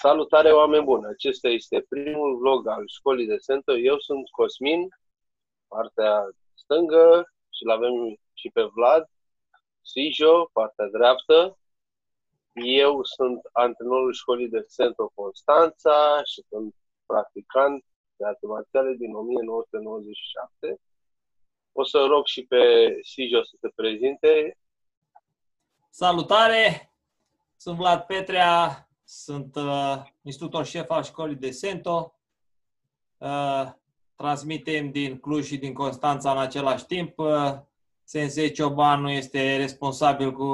Salutare, oameni buni! Acesta este primul vlog al școlii de Sento. Eu sunt Cosmin, partea stângă, și l avem și pe Vlad, Sijo, partea dreaptă. Eu sunt antrenorul școlii de Sento Constanța și sunt practicant de arte marțiale din 1997. O să rog și pe Sijo să se prezinte. Salutare! Sunt Vlad Petrea, sunt uh, instructor șef al școlii de Sento. Uh, transmitem din Cluj și din Constanța în același timp. Uh, Sensei Ciobanu este responsabil cu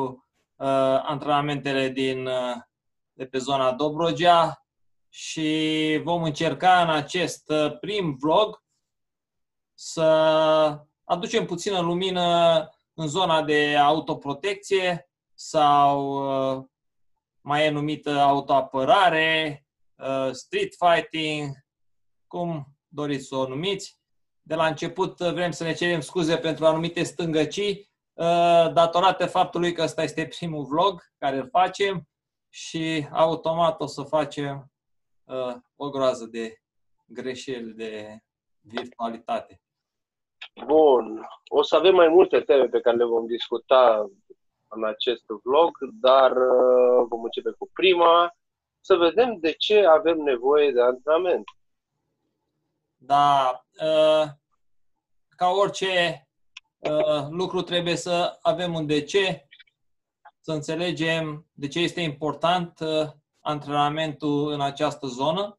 uh, antrenamentele din, uh, de pe zona Dobrogea și vom încerca în acest uh, prim vlog să aducem puțină lumină în zona de autoprotecție sau uh, mai e numită autoapărare, uh, street fighting, cum doriți să o numiți. De la început uh, vrem să ne cerem scuze pentru anumite stângăcii, uh, datorate faptului că ăsta este primul vlog care îl facem și automat o să facem o groază de greșeli de virtualitate. Bun. O să avem mai multe teme pe care le vom discuta în acest vlog, dar uh, vom începe cu prima, să vedem de ce avem nevoie de antrenament. Da, uh, ca orice uh, lucru trebuie să avem un de ce, să înțelegem de ce este important antrenamentul în această zonă.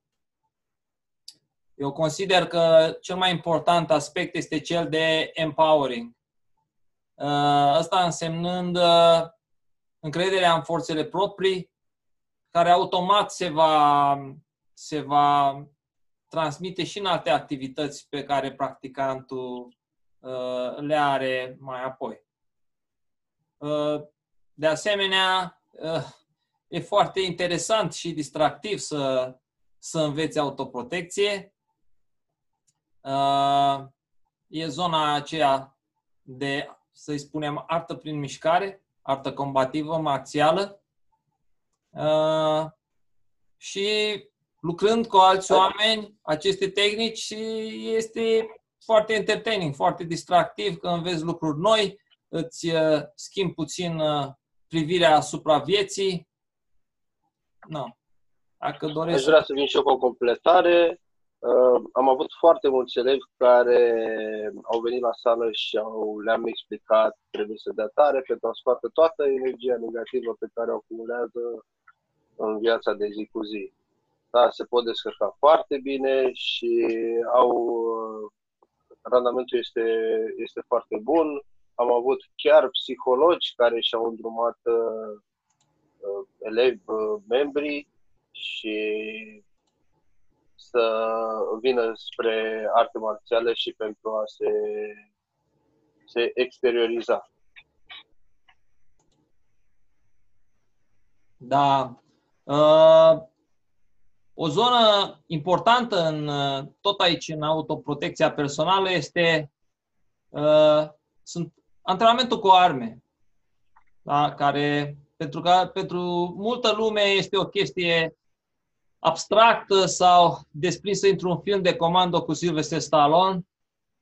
Eu consider că cel mai important aspect este cel de empowering. Asta însemnând uh, încrederea în forțele proprii, care automat se va, se va transmite și în alte activități pe care practicantul uh, le are mai apoi. Uh, de asemenea, e foarte interesant și distractiv să, să înveți autoprotecție. E zona aceea de să-i spunem, artă prin mișcare, artă combativă, marțială. Uh, și lucrând cu alți oameni, aceste tehnici este foarte entertaining, foarte distractiv, că înveți lucruri noi, îți uh, schimbi puțin uh, privirea asupra vieții. No. Dacă doresc... Aș vrea să vin și eu cu o completare. Uh, am avut foarte mulți elevi care au venit la sală și au, le-am explicat trebuie să dea tare pentru a scoate toată energia negativă pe care o acumulează în viața de zi cu zi. Da, se pot descărca foarte bine și au randamentul este, este foarte bun. Am avut chiar psihologi care și-au îndrumat uh, uh elevi, uh, membri și să vină spre arte marțiale și pentru a se, se exterioriza. Da. Uh, o zonă importantă în tot aici în autoprotecția personală este uh, sunt antrenamentul cu arme, da? care pentru că pentru multă lume este o chestie abstractă sau desprinsă într-un film de comando cu Sylvester Stallone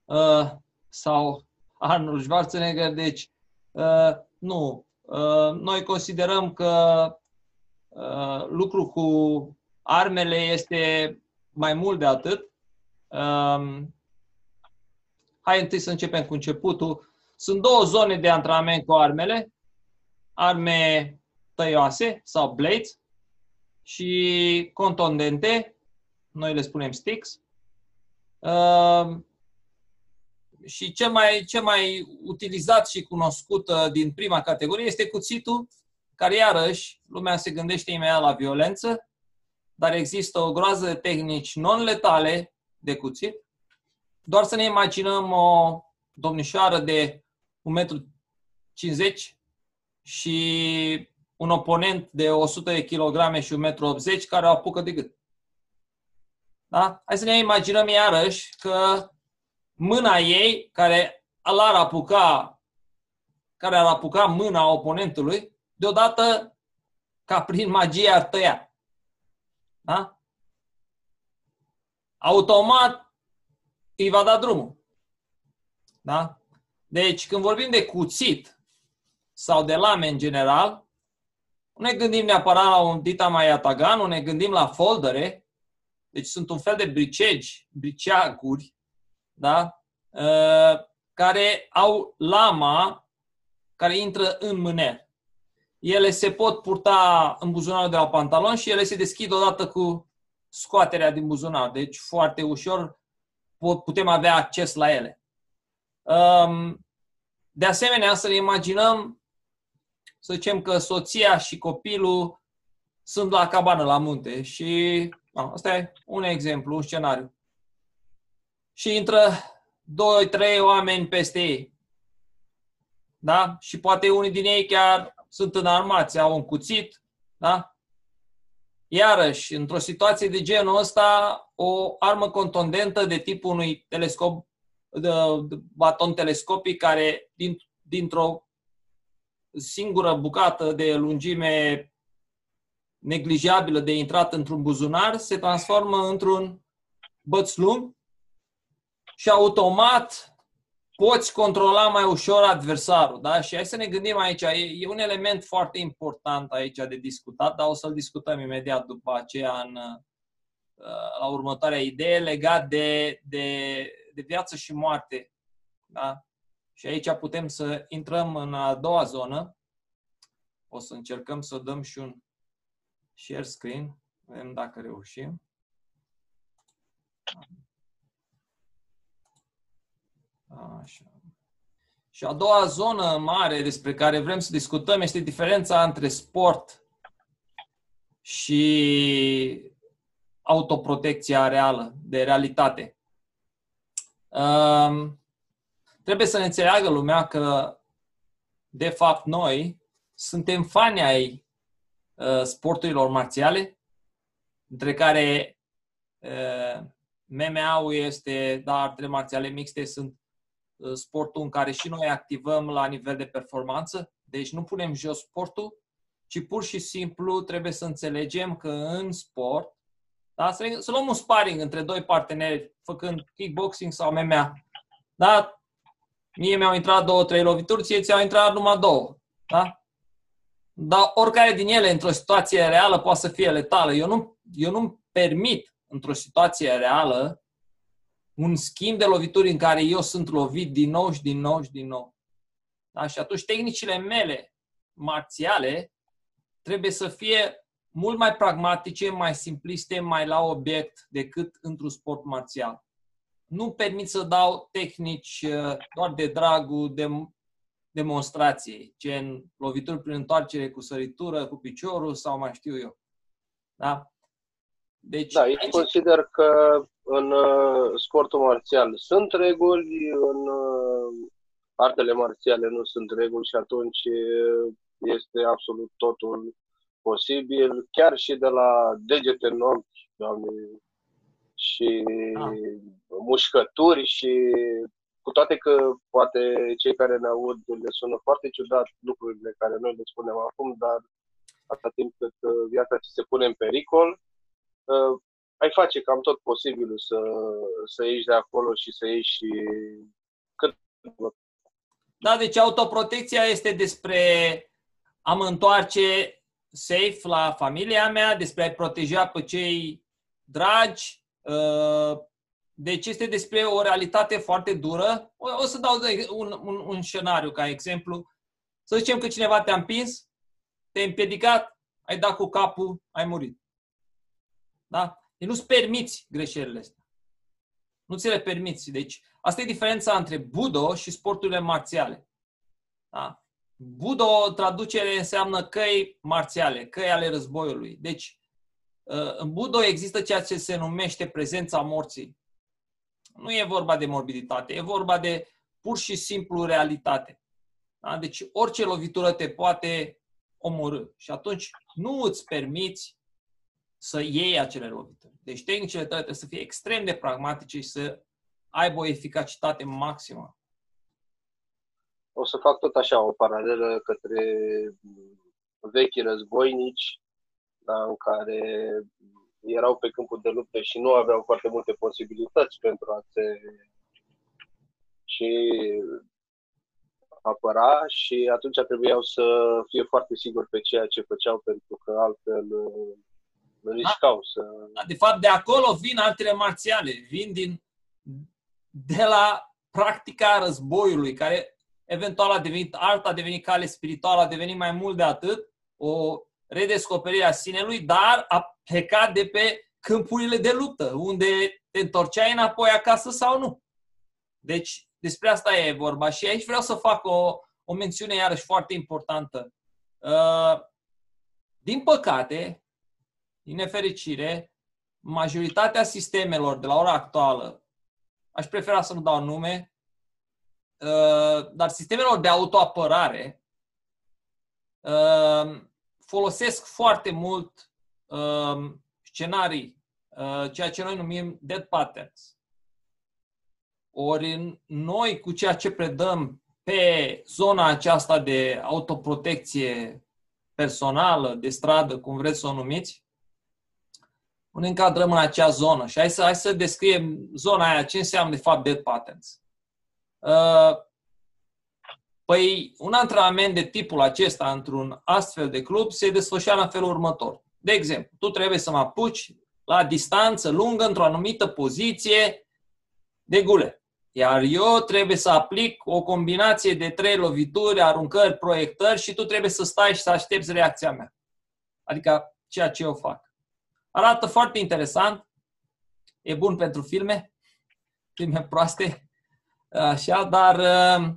uh, sau Arnold Schwarzenegger. Deci, uh, nu. Uh, noi considerăm că uh, lucru cu armele este mai mult de atât. Uh, hai întâi să începem cu începutul. Sunt două zone de antrenament cu armele. Arme tăioase sau blades și contondente, noi le spunem sticks. Uh, și cel mai, cel mai utilizat și cunoscut uh, din prima categorie este cuțitul, care iarăși lumea se gândește imediat la violență, dar există o groază de tehnici non-letale de cuțit. Doar să ne imaginăm o domnișoară de 1,50 m și un oponent de 100 de kg și 1,80 m care o apucă de gât. Da? Hai să ne imaginăm iarăși că mâna ei, care ar apuca, care ar apuca mâna oponentului, deodată, ca prin magie, ar tăia. Da? Automat îi va da drumul. Da? Deci, când vorbim de cuțit sau de lame în general, nu ne gândim neapărat la un dita mai atagan, nu ne gândim la foldere, deci sunt un fel de bricegi, briceaguri, da? Uh, care au lama care intră în mâner. Ele se pot purta în buzunarul de la pantalon și ele se deschid odată cu scoaterea din buzunar. Deci foarte ușor putem avea acces la ele. Um, de asemenea, să ne imaginăm, să zicem că soția și copilul sunt la cabană la munte și asta e un exemplu, un scenariu. Și intră doi, trei oameni peste ei. Da? Și poate unii din ei chiar sunt înarmați, au un cuțit, da? Iarăși, într-o situație de genul ăsta, o armă contundentă de tipul unui telescop, de, de baton telescopic care din, dintr-o singură bucată de lungime neglijabilă de intrat într-un buzunar se transformă într-un băț lung și automat poți controla mai ușor adversarul. Da? Și hai să ne gândim aici, e, e un element foarte important aici de discutat, dar o să-l discutăm imediat după aceea în, uh, la următoarea idee legat de, de, de viață și moarte. Da? Și aici putem să intrăm în a doua zonă. O să încercăm să dăm și un share screen. Vedem dacă reușim. Așa. Și a doua zonă mare despre care vrem să discutăm este diferența între sport și autoprotecția reală, de realitate. Um, trebuie să ne înțeleagă lumea că, de fapt, noi suntem fani ai uh, sporturilor marțiale, între care uh, MMA-ul este, dar artele marțiale mixte sunt Uh, sportul în care și noi activăm la nivel de performanță, deci nu punem jos sportul, ci pur și simplu trebuie să înțelegem că în sport, da, să, să luăm un sparring între doi parteneri făcând kickboxing sau MMA. Da? Mie mi-au intrat două, trei lovituri, ție ți-au intrat numai două. Da? Dar oricare din ele, într-o situație reală, poate să fie letală. Eu nu, eu nu permit, într-o situație reală, un schimb de lovituri în care eu sunt lovit din nou și din nou și din nou. Da? Și atunci tehnicile mele marțiale trebuie să fie mult mai pragmatice, mai simpliste, mai la obiect decât într-un sport marțial. Nu permit să dau tehnici uh, doar de dragul de demonstrației, gen lovituri prin întoarcere cu săritură, cu piciorul sau mai știu eu. Da? Deci, da, eu aici... consider că în uh, sportul marțial sunt reguli, în uh, artele marțiale nu sunt reguli și atunci uh, este absolut totul posibil, chiar și de la degete în ochi, doamne, și ah. mușcături și cu toate că poate cei care ne aud le sună foarte ciudat lucrurile care noi le spunem acum, dar atâta timp cât viața se pune în pericol, ai face cam tot posibilul să, să ieși de acolo și să ieși cât da, deci autoprotecția este despre a mă întoarce safe la familia mea, despre a-i proteja pe cei dragi. Uh, deci este despre o realitate foarte dură. O, să dau un, un, un scenariu ca exemplu. Să zicem că cineva te-a împins, te-a împiedicat, ai dat cu capul, ai murit. Da? Deci nu-ți permiți greșelile astea. Nu ți le permiți. Deci asta e diferența între budo și sporturile marțiale. Da? Budo, traducere, înseamnă căi marțiale, căi ale războiului. Deci, uh, în budo există ceea ce se numește prezența morții. Nu e vorba de morbiditate, e vorba de pur și simplu realitate. Da? Deci orice lovitură te poate omorâ. Și atunci nu îți permiți să iei acele lovituri. Deci tehnicile tale trebuie să fie extrem de pragmatice și să aibă o eficacitate maximă. O să fac tot așa o paralelă către vechi războinici, da, în care erau pe câmpul de luptă și nu aveau foarte multe posibilități pentru a se și apăra și atunci trebuiau să fie foarte siguri pe ceea ce făceau pentru că altfel riscau să... Da, de fapt, de acolo vin altele marțiale, vin din de la practica războiului, care eventual a devenit alta, a devenit cale spirituală, a devenit mai mult de atât, o redescoperire a sinelui, dar a plecat de pe câmpurile de luptă, unde te întorceai înapoi acasă sau nu. Deci, despre asta e vorba. Și aici vreau să fac o, o mențiune iarăși foarte importantă. Uh, din păcate, din nefericire, majoritatea sistemelor de la ora actuală, aș prefera să nu dau nume, uh, dar sistemelor de autoapărare uh, folosesc foarte mult scenarii, ceea ce noi numim dead patterns. Ori noi, cu ceea ce predăm pe zona aceasta de autoprotecție personală, de stradă, cum vreți să o numiți, ne încadrăm în acea zonă. Și hai să, hai să descriem zona aia, ce înseamnă de fapt dead patterns. Uh, păi, un antrenament de tipul acesta într-un astfel de club se desfășoară în felul următor. De exemplu, tu trebuie să mă apuci la distanță lungă, într-o anumită poziție de gule. Iar eu trebuie să aplic o combinație de trei lovituri, aruncări, proiectări și tu trebuie să stai și să aștepți reacția mea. Adică ceea ce eu fac. Arată foarte interesant. E bun pentru filme. Filme proaste. Așa, dar uh,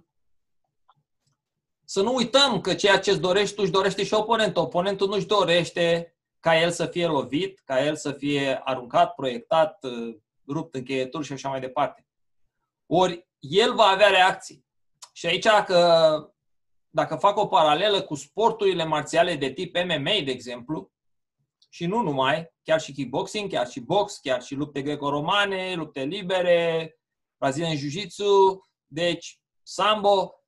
să nu uităm că ceea ce îți dorești tu își dorește și oponentul. Oponentul nu își dorește ca el să fie lovit, ca el să fie aruncat, proiectat, uh, rupt încheieturi și așa mai departe. Ori el va avea reacții. Și aici, că, dacă fac o paralelă cu sporturile marțiale de tip MMA, de exemplu, și nu numai, chiar și kickboxing, chiar și box, chiar și lupte greco-romane, lupte libere, brazilian jiu-jitsu, deci sambo, uh,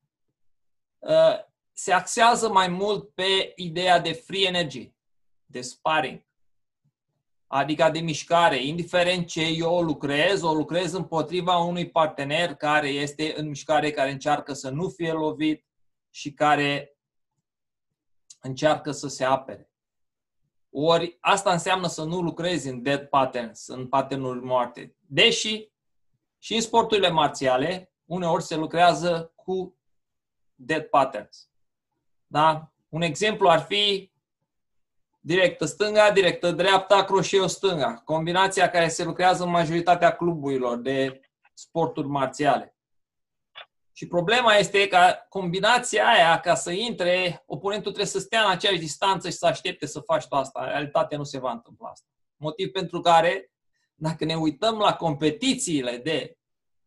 se axează mai mult pe ideea de free energy, de sparring adică de mișcare, indiferent ce eu lucrez, o lucrez împotriva unui partener care este în mișcare, care încearcă să nu fie lovit și care încearcă să se apere. Ori asta înseamnă să nu lucrezi în dead patterns, în patternuri moarte. Deși și în sporturile marțiale, uneori se lucrează cu dead patterns. Da? Un exemplu ar fi directă stânga, directă dreapta, croșeu stânga. Combinația care se lucrează în majoritatea cluburilor de sporturi marțiale. Și problema este că combinația aia, ca să intre, oponentul trebuie să stea în aceeași distanță și să aștepte să faci tu asta. În realitate nu se va întâmpla asta. Motiv pentru care, dacă ne uităm la competițiile de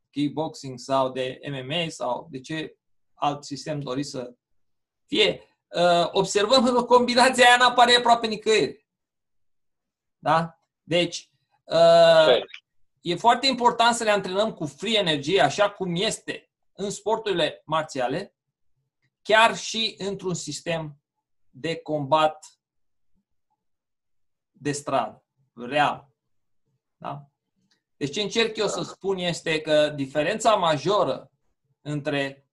kickboxing sau de MMA sau de ce alt sistem doriți să fie, uh, observăm că combinația aia n-apare aproape nicăieri. Da? Deci, uh, e foarte important să ne antrenăm cu free energie, așa cum este în sporturile marțiale, chiar și într-un sistem de combat de stradă, real. Da? Deci ce încerc eu să spun este că diferența majoră între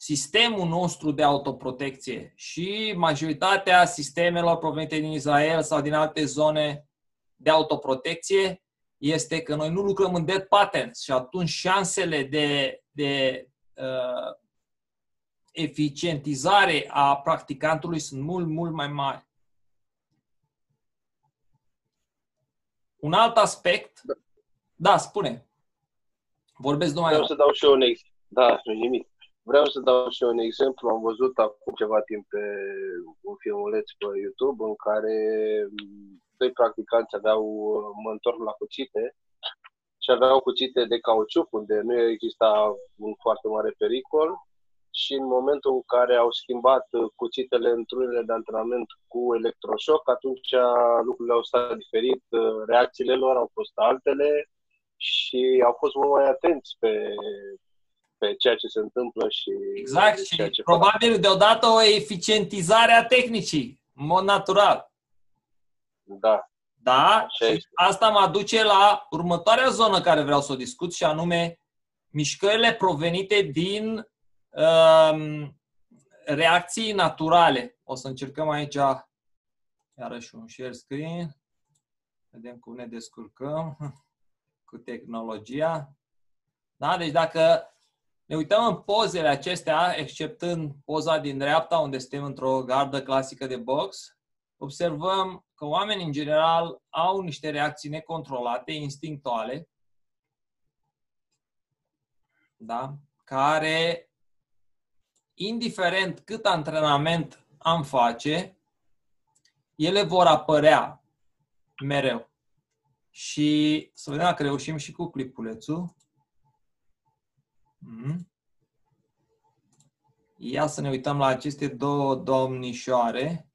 sistemul nostru de autoprotecție și majoritatea sistemelor provenite din Israel sau din alte zone de autoprotecție este că noi nu lucrăm în dead patterns și atunci șansele de, de uh, eficientizare a practicantului sunt mult, mult mai mari. Un alt aspect, da, da spune. Vorbesc numai Vreau să dau și eu un ex. Da, nu nimic. Vreau să dau și eu un exemplu. Am văzut acum ceva timp pe un filmuleț pe YouTube în care doi practicanți aveau, mă întorc la cuțite, și aveau cuțite de cauciuc, unde nu exista un foarte mare pericol și în momentul în care au schimbat cuțitele într-unele de antrenament cu electroșoc, atunci lucrurile au stat diferit, reacțiile lor au fost altele și au fost mult mai atenți pe pe ceea ce se întâmplă și... Exact, și ce probabil fac. deodată o eficientizare a tehnicii, în mod natural. Da. Da? Și asta mă aduce la următoarea zonă care vreau să o discut și anume mișcările provenite din um, reacții naturale. O să încercăm aici iarăși un share screen. Vedem cum ne descurcăm cu tehnologia. Da? Deci dacă ne uităm în pozele acestea, exceptând poza din dreapta, unde suntem într-o gardă clasică de box, observăm că oamenii, în general, au niște reacții necontrolate, instinctuale, da? care, indiferent cât antrenament am face, ele vor apărea mereu. Și să vedem dacă reușim și cu clipulețul. Mm. Ia să ne uităm la aceste două domnișoare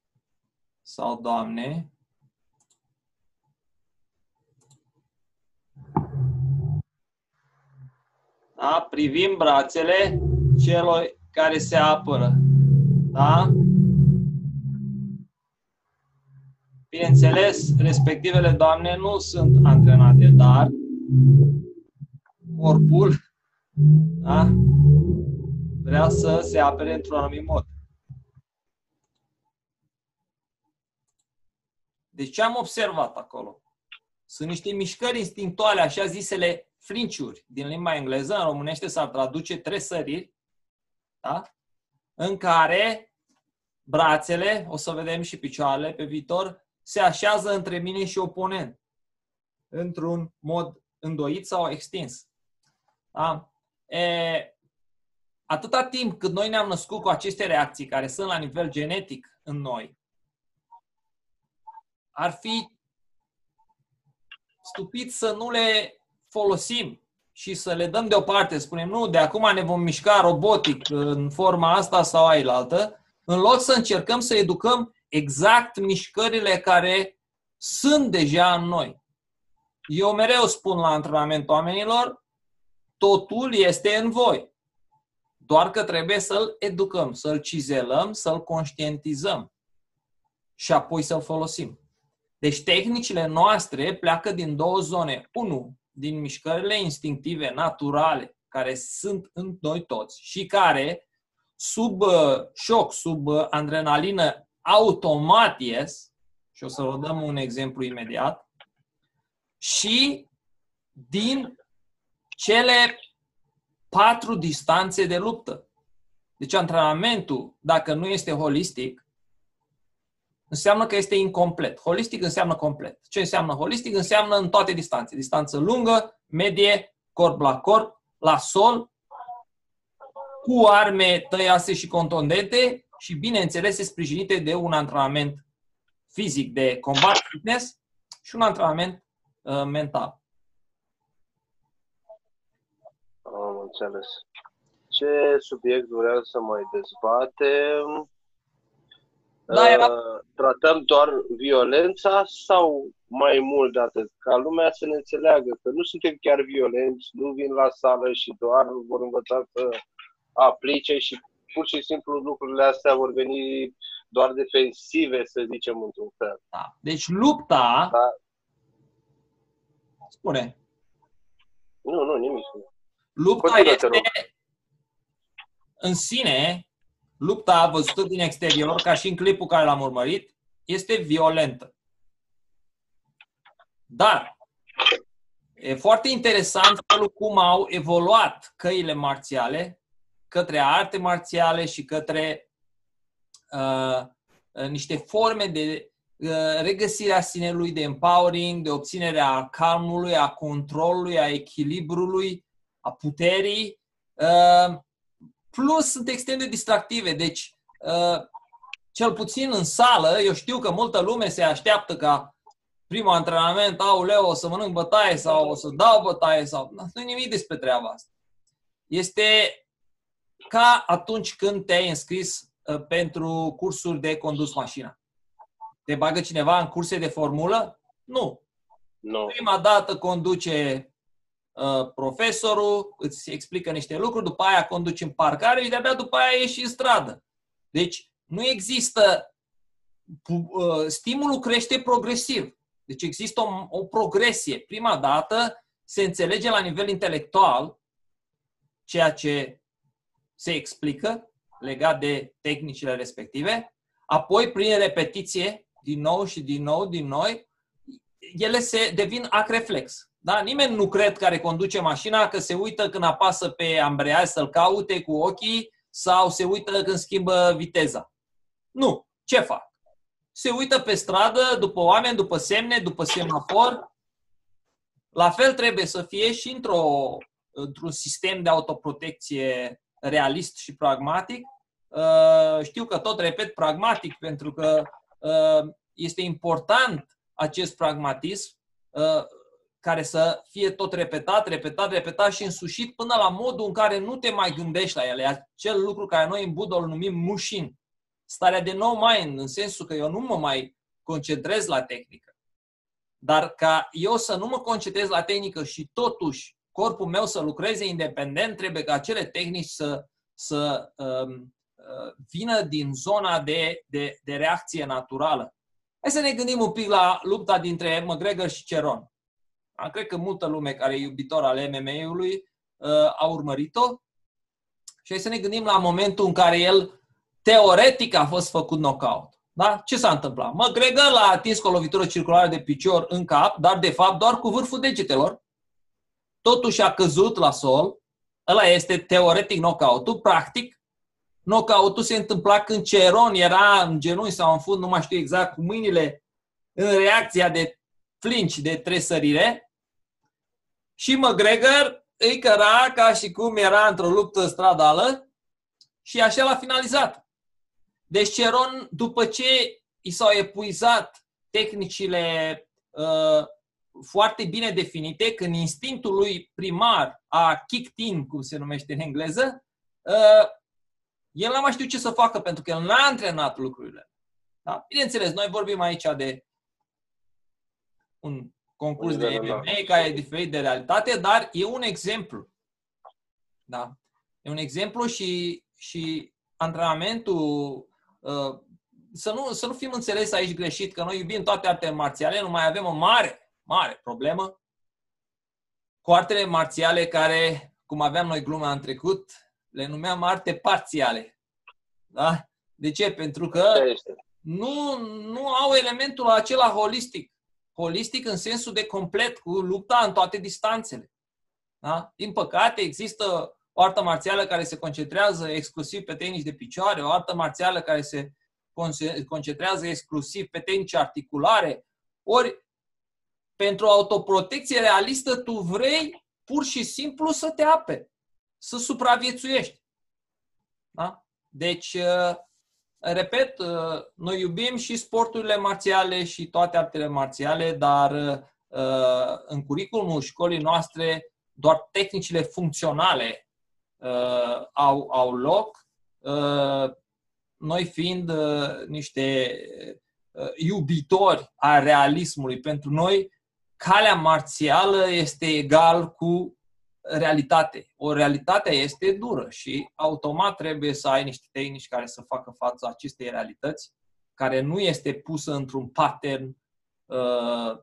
sau doamne. Da? Privim brațele celor care se apără. Da? Bineînțeles, respectivele doamne nu sunt antrenate, dar corpul da? vrea să se apere într-un anumit mod. Deci ce am observat acolo? Sunt niște mișcări instinctuale, așa zisele flinciuri. Din limba engleză, în românește s-ar traduce tresăriri, da? în care brațele, o să vedem și picioarele pe viitor, se așează între mine și oponent într-un mod îndoit sau extins. Da? E, atâta timp cât noi ne-am născut cu aceste reacții care sunt la nivel genetic în noi, ar fi stupid să nu le folosim și să le dăm deoparte, spunem, nu, de acum ne vom mișca robotic în forma asta sau ailaltă, în loc să încercăm să educăm exact mișcările care sunt deja în noi. Eu mereu spun la antrenament oamenilor, totul este în voi. Doar că trebuie să-l educăm, să-l cizelăm, să-l conștientizăm și apoi să-l folosim. Deci tehnicile noastre pleacă din două zone. Unu, din mișcările instinctive, naturale, care sunt în noi toți și care, sub uh, șoc, sub uh, adrenalină, automat ies, și o să vă dăm un exemplu imediat, și din cele patru distanțe de luptă. Deci antrenamentul, dacă nu este holistic, înseamnă că este incomplet. Holistic înseamnă complet. Ce înseamnă holistic? Înseamnă în toate distanțe. Distanță lungă, medie, corp la corp, la sol, cu arme tăiase și contundente și, bineînțeles, sprijinite de un antrenament fizic de combat fitness și un antrenament uh, mental. Am înțeles. Ce subiect vreau să mai dezbatem? Da, era... Uh, tratăm doar violența sau mai mult de atât? Ca lumea să ne înțeleagă că nu suntem chiar violenți, nu vin la sală și doar vor învăța să aplice și pur și simplu lucrurile astea vor veni doar defensive, să zicem, într-un fel. Da. Deci lupta... Da. Spune. Nu, nu, nimic. Lupta Continuă, este în sine lupta văzută din exterior, ca și în clipul care l-am urmărit, este violentă. Dar e foarte interesant felul cum au evoluat căile marțiale către arte marțiale și către uh, niște forme de uh, regăsirea sinelui, de empowering, de obținerea calmului, a controlului, a echilibrului, a puterii. Uh, Plus sunt extrem de distractive, deci uh, cel puțin în sală, eu știu că multă lume se așteaptă ca primul antrenament, auleu, o să mănânc bătaie sau o să dau bătaie sau... Nu e nimic despre treaba asta. Este ca atunci când te-ai înscris uh, pentru cursuri de condus mașina. Te bagă cineva în curse de formulă? Nu. No. Prima dată conduce Uh, profesorul, îți explică niște lucruri, după aia conduci în parcare și de-abia după aia ieși în stradă. Deci nu există, uh, stimulul crește progresiv. Deci există o, o progresie. Prima dată se înțelege la nivel intelectual ceea ce se explică legat de tehnicile respective, apoi prin repetiție, din nou și din nou, din noi, ele se devin acreflex. Da? Nimeni nu cred care conduce mașina că se uită când apasă pe ambreiaj să-l caute cu ochii sau se uită când schimbă viteza. Nu. Ce fac? Se uită pe stradă, după oameni, după semne, după semafor. La fel trebuie să fie și într-o, într-un sistem de autoprotecție realist și pragmatic. Uh, știu că tot repet pragmatic pentru că uh, este important acest pragmatism uh, care să fie tot repetat, repetat, repetat și însușit până la modul în care nu te mai gândești la ele. Acel lucru care noi în Buddha îl numim mușin. Starea de no mind, în sensul că eu nu mă mai concentrez la tehnică. Dar ca eu să nu mă concentrez la tehnică și totuși corpul meu să lucreze independent, trebuie ca acele tehnici să, să um, uh, vină din zona de, de, de reacție naturală. Hai să ne gândim un pic la lupta dintre McGregor și Ceron. Cred că multă lume care e iubitor al MMA-ului uh, a urmărit-o. Și hai să ne gândim la momentul în care el teoretic a fost făcut knockout. Da? Ce s-a întâmplat? McGregor l-a atins cu o lovitură circulară de picior în cap, dar de fapt doar cu vârful degetelor. Totuși a căzut la sol. Ăla este teoretic knockout-ul. Practic, knockout-ul se întâmpla când Ceron era în genunchi sau în fund, nu mai știu exact, cu mâinile în reacția de flinci de tresărire și McGregor îi căra ca și cum era într-o luptă stradală și așa l-a finalizat. Deci Ceron, după ce i s-au epuizat tehnicile uh, foarte bine definite, când instinctul lui primar a kicked in, cum se numește în engleză, uh, el n-a mai știut ce să facă pentru că el n-a antrenat lucrurile. Da? Bineînțeles, noi vorbim aici de un concurs de MMA care e diferit de realitate, dar e un exemplu. Da? E un exemplu și, și antrenamentul uh, să nu, să nu fim înțeles aici greșit că noi iubim toate artele marțiale, nu mai avem o mare, mare problemă cu artele marțiale care, cum aveam noi gluma în trecut, le numeam arte parțiale. Da? De ce? Pentru că nu, nu au elementul acela holistic holistic în sensul de complet, cu lupta în toate distanțele. Da? Din păcate, există o artă marțială care se concentrează exclusiv pe tehnici de picioare, o artă marțială care se concentrează exclusiv pe tehnici articulare, ori pentru autoprotecție realistă tu vrei pur și simplu să te ape, să supraviețuiești. Da? Deci, Repet, uh, noi iubim și sporturile marțiale și toate artele marțiale, dar uh, în curiculumul școlii noastre doar tehnicile funcționale uh, au, au loc, noi fiind niște iubitori a realismului. Pentru noi, calea marțială este egal cu realitate. O realitate este dură și automat trebuie să ai niște tehnici care să facă față acestei realități, care nu este pusă într-un pattern uh,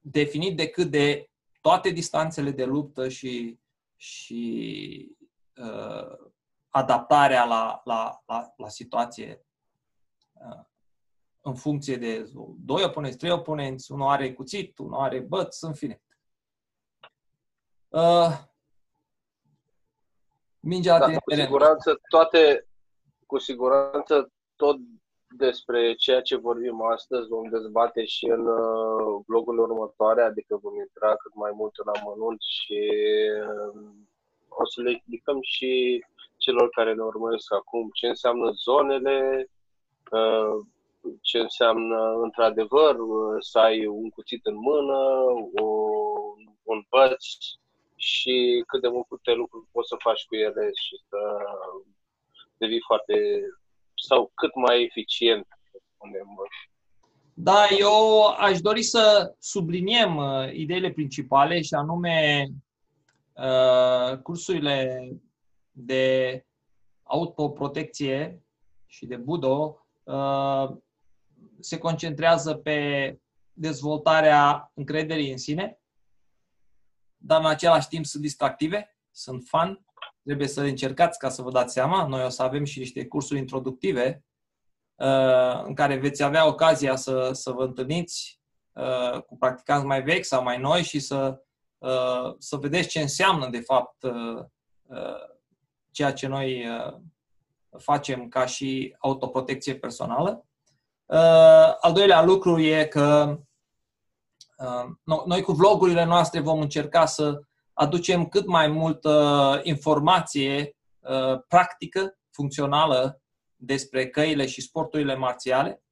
definit decât de toate distanțele de luptă și, și uh, adaptarea la, la, la, la situație uh, în funcție de doi oponenți, trei oponenți, unul are cuțit, unul are băț, în fine. Uh, mingea da, cu siguranță toate, cu siguranță tot despre ceea ce vorbim astăzi vom dezbate și în uh, blogul următoare, adică vom intra cât mai mult în amănunt și uh, o să le explicăm și celor care ne urmăresc acum ce înseamnă zonele, uh, ce înseamnă într-adevăr să ai un cuțit în mână, o, un băț, și cât de multe lucruri poți să faci cu ele și să devii foarte sau cât mai eficient, spunem. Da, eu aș dori să subliniem uh, ideile principale și anume uh, cursurile de autoprotecție și de budo uh, se concentrează pe dezvoltarea încrederii în sine, dar în același timp sunt distractive, sunt fun, trebuie să le încercați ca să vă dați seama. Noi o să avem și niște cursuri introductive uh, în care veți avea ocazia să, să vă întâlniți uh, cu practicanți mai vechi sau mai noi și să, uh, să vedeți ce înseamnă, de fapt, ceea ce noi facem ca și autoprotecție personală. Al doilea lucru e că noi cu vlogurile noastre vom încerca să aducem cât mai multă informație uh, practică, funcțională despre căile și sporturile marțiale.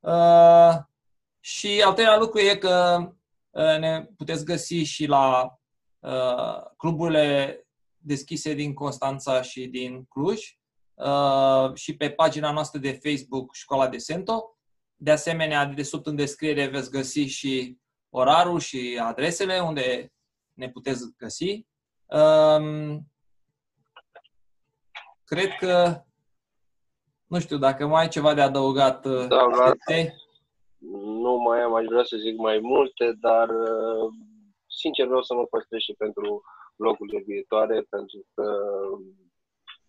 Uh, și al treilea lucru e că uh, ne puteți găsi și la uh, cluburile deschise din Constanța și din Cluj uh, și pe pagina noastră de Facebook Școala de Sento. De asemenea, de sub în descriere veți găsi și orarul și adresele unde ne puteți găsi. Um, cred că, nu știu, dacă mai ai ceva de adăugat. Uh, da, nu mai am, aș vrea să zic mai multe, dar uh, sincer vreau să mă păstrez și pentru locurile viitoare, pentru că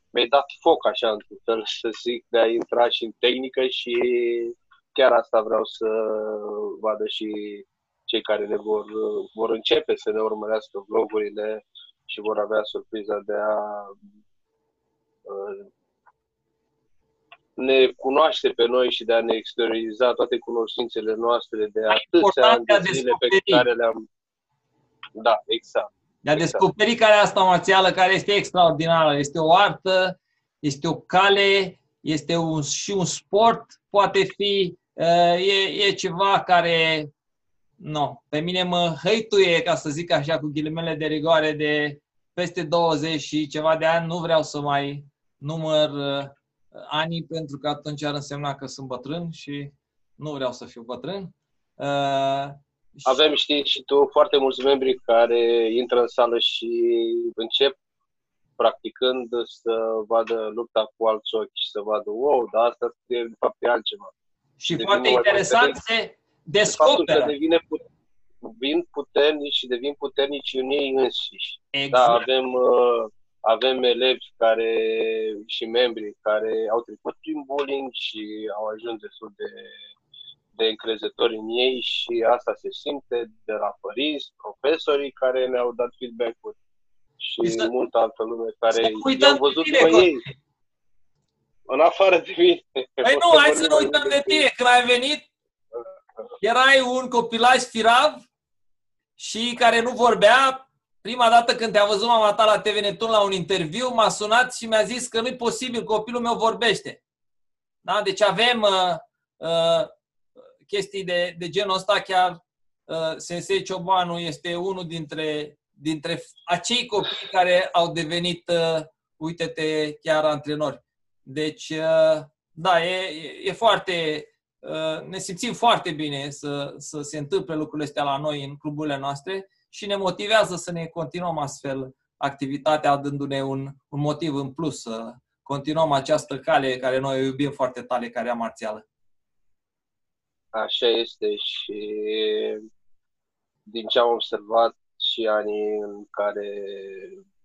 mi-ai dat foc așa, într-un fel, să zic, de a intra și în tehnică și chiar asta vreau să vadă și cei care ne vor, vor începe să ne urmărească vlogurile și vor avea surpriza de a uh, ne cunoaște pe noi și de a ne exterioriza toate cunoștințele noastre de atâția ani de zile pe care le-am... Da, exact. De a exact. descoperi care asta marțială, care este extraordinară. Este o artă, este o cale, este un, și un sport, poate fi, uh, e, e ceva care no, pe mine mă hăituie, ca să zic așa, cu ghilimele de rigoare de peste 20 și ceva de ani. Nu vreau să mai număr uh, anii, pentru că atunci ar însemna că sunt bătrân și nu vreau să fiu bătrân. Uh, Avem, știi, și tu foarte mulți membri care intră în sală și încep practicând să vadă lupta cu alți ochi și să vadă, wow, dar asta e de fapt e altceva. Și de foarte interesant se, descoperă. Că devine put- vin puternici și devin puternici în ei înșiși. Da, exact. Da, avem, uh, avem elevi care și membri care au trecut prin bullying și au ajuns destul de, de încrezători în ei și asta se simte de la părinți, profesorii care ne-au dat feedback-uri și Este... multă altă lume care i-au văzut pe ei. În afară de mine. Păi nu, hai să nu uităm de tine. Când ai venit, Erai un copilaj firav și care nu vorbea. Prima dată când te-a văzut mama ta la TV Netun la un interviu, m-a sunat și mi-a zis că nu-i posibil, copilul meu vorbește. Da? Deci avem uh, uh, chestii de, de genul ăsta, chiar uh, Sensei Ciobanu este unul dintre, dintre acei copii care au devenit, uh, uite-te, chiar antrenori. Deci, uh, da, e, e foarte Uh, ne simțim foarte bine să, să se întâmple lucrurile astea la noi în cluburile noastre și ne motivează să ne continuăm astfel activitatea, dându-ne un, un motiv în plus să continuăm această cale care noi o iubim foarte tare, care e marțială. Așa este și din ce am observat și anii în care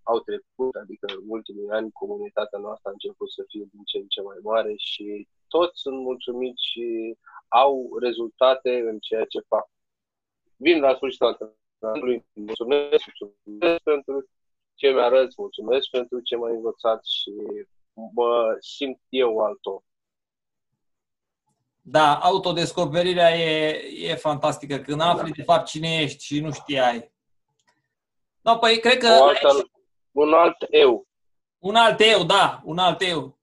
au trecut, adică în ultimii ani, comunitatea noastră a început să fie din ce în ce mai mare și toți sunt mulțumiți și au rezultate în ceea ce fac. Vin la sfârșitul antrenului, mulțumesc, mulțumesc pentru ce mi-arăți, mulțumesc pentru ce m-ai învățat și mă simt eu alt om. Da, autodescoperirea e, e fantastică. Când afli da. de fapt cine ești și nu știai. Da, păi cred că... O altă, un alt eu. Un alt eu, da, un alt eu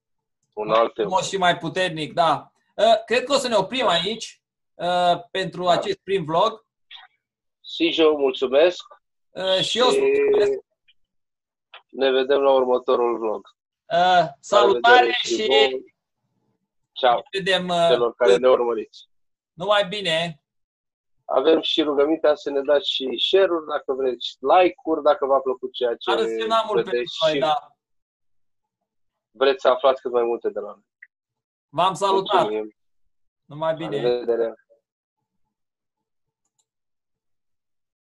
un alt eu. și mai puternic, da. Uh, cred că o să ne oprim aici uh, pentru da. acest prim vlog. Sijo, mulțumesc. Uh, și eu mulțumesc. Ne vedem la următorul vlog. Salutare și Ciao vedem, celor care ne urmăriți. Numai bine! Avem și rugămintea să ne dați și share-uri dacă vreți, like-uri dacă v-a plăcut ceea ce Ar însemna mult pentru noi, da vreți să aflați cât mai multe de la noi. V-am salutat! Mulțumim. Numai bine! La revedere!